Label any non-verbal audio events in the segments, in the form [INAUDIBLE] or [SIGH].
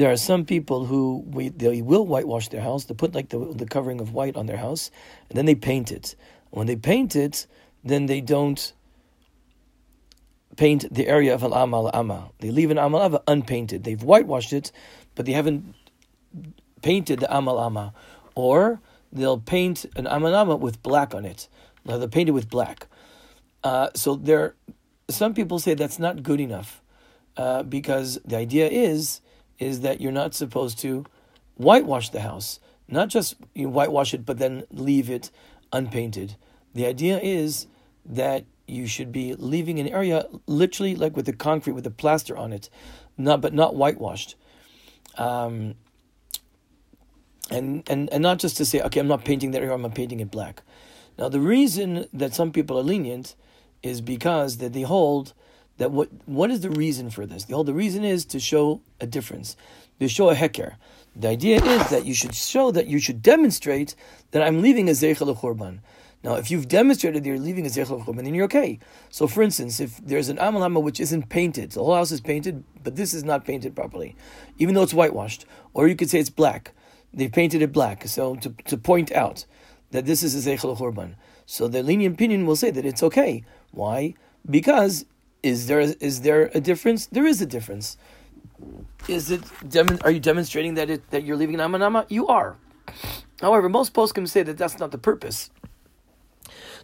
there are some people who we, they will whitewash their house. They put like the, the covering of white on their house, and then they paint it. When they paint it, then they don't paint the area of al amal ama. They leave an amal ama unpainted. They've whitewashed it, but they haven't painted the amal ama. Or they'll paint an amal ama with black on it. Now they'll paint it with black. Uh, so there, some people say that's not good enough uh, because the idea is is that you're not supposed to whitewash the house, not just you whitewash it but then leave it unpainted. The idea is that you should be leaving an area literally like with the concrete with the plaster on it, not but not whitewashed. Um, and, and and not just to say, okay, I'm not painting that area, I'm painting it black. Now the reason that some people are lenient is because that they hold that what what is the reason for this? The whole the reason is to show a difference, to show a heker. The idea is that you should show that you should demonstrate that I'm leaving a zeicher l'churban. Now, if you've demonstrated that you're leaving a zeicher l'churban, then you're okay. So, for instance, if there's an amalama which isn't painted, the whole house is painted, but this is not painted properly, even though it's whitewashed, or you could say it's black. They've painted it black, so to, to point out that this is a zeicher l'churban. So the lenient opinion will say that it's okay. Why? Because is there is there a difference? There is a difference. Is it? Are you demonstrating that it that you're leaving an amanama? You are. However, most poskim say that that's not the purpose.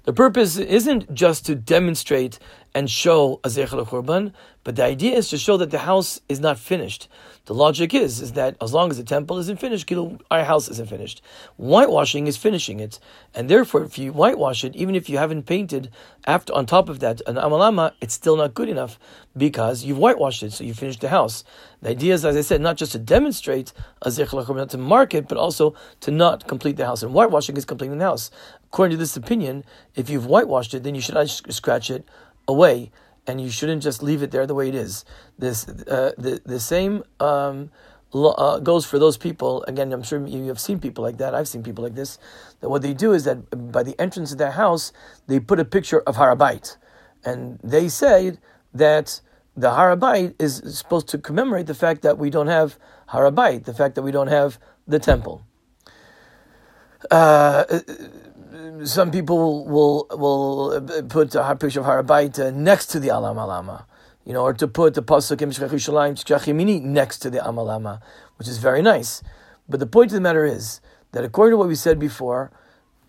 The purpose isn't just to demonstrate and show a Zecher L'churban, but the idea is to show that the house is not finished. The logic is, is that as long as the temple isn't finished, our house isn't finished. Whitewashing is finishing it. And therefore, if you whitewash it, even if you haven't painted after on top of that an amalama, it's still not good enough because you've whitewashed it, so you finished the house. The idea is, as I said, not just to demonstrate a Zecher L'churban, to mark it, but also to not complete the house. And whitewashing is completing the house. According to this opinion, if you've whitewashed it, then you should scratch it away, and you shouldn't just leave it there the way it is. This uh, the the same um, uh, goes for those people. Again, I'm sure you have seen people like that. I've seen people like this. That what they do is that by the entrance of their house, they put a picture of Har HaBayit, and they say that the Har HaBayit is supposed to commemorate the fact that we don't have Har HaBayit, the fact that we don't have the temple. Uh, some people will will put a picture of Har HaBayit uh, next to the Alam Alama, you know, or to put the pasuk in Yimini next to the Amalama, which is very nice. But the point of the matter is that according to what we said before,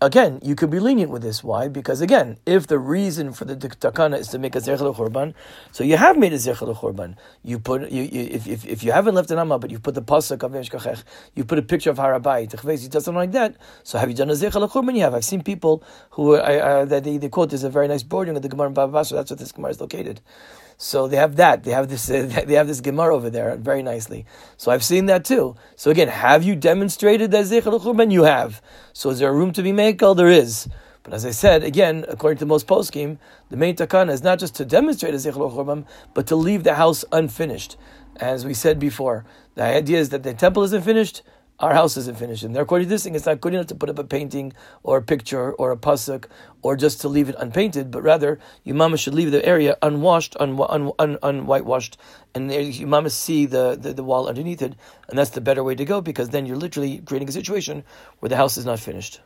again, you could be lenient with this. Why? Because again, if the reason for the takana is to make a zecher l'churban, so you have made a zecher l'churban. You put you, you, if, if, if you haven't left an amma, but you put the pasuk of Yeshkachech, you put a picture of Har HaBayit. He does something like that. So have you done a zecher l'churban? You have. I've seen people who are, that they, they quote. There's a very nice boarding of the Gemara in Bava so That's what this Gemara is located. So they have that. They have this. Uh, [LAUGHS] they have this Gemara over there very nicely. So I've seen that too. So again, have you demonstrated that Zeicher L'churban? You have. So is there a room to be made? Oh, there is. But as I said, again, according to most poskim, the main takana is not just to demonstrate a Zeicher L'churban, but to leave the house unfinished. As we said before, the idea is that the temple isn't finished, our house isn't finished. And according to this thing, it's not good enough to put up a painting or a picture or a pasuk or just to leave it unpainted, but rather your mama should leave the area unwashed, un, un, un, unwhitewashed, and your mama see the, the, the wall underneath it. And that's the better way to go because then you're literally creating a situation where the house is not finished.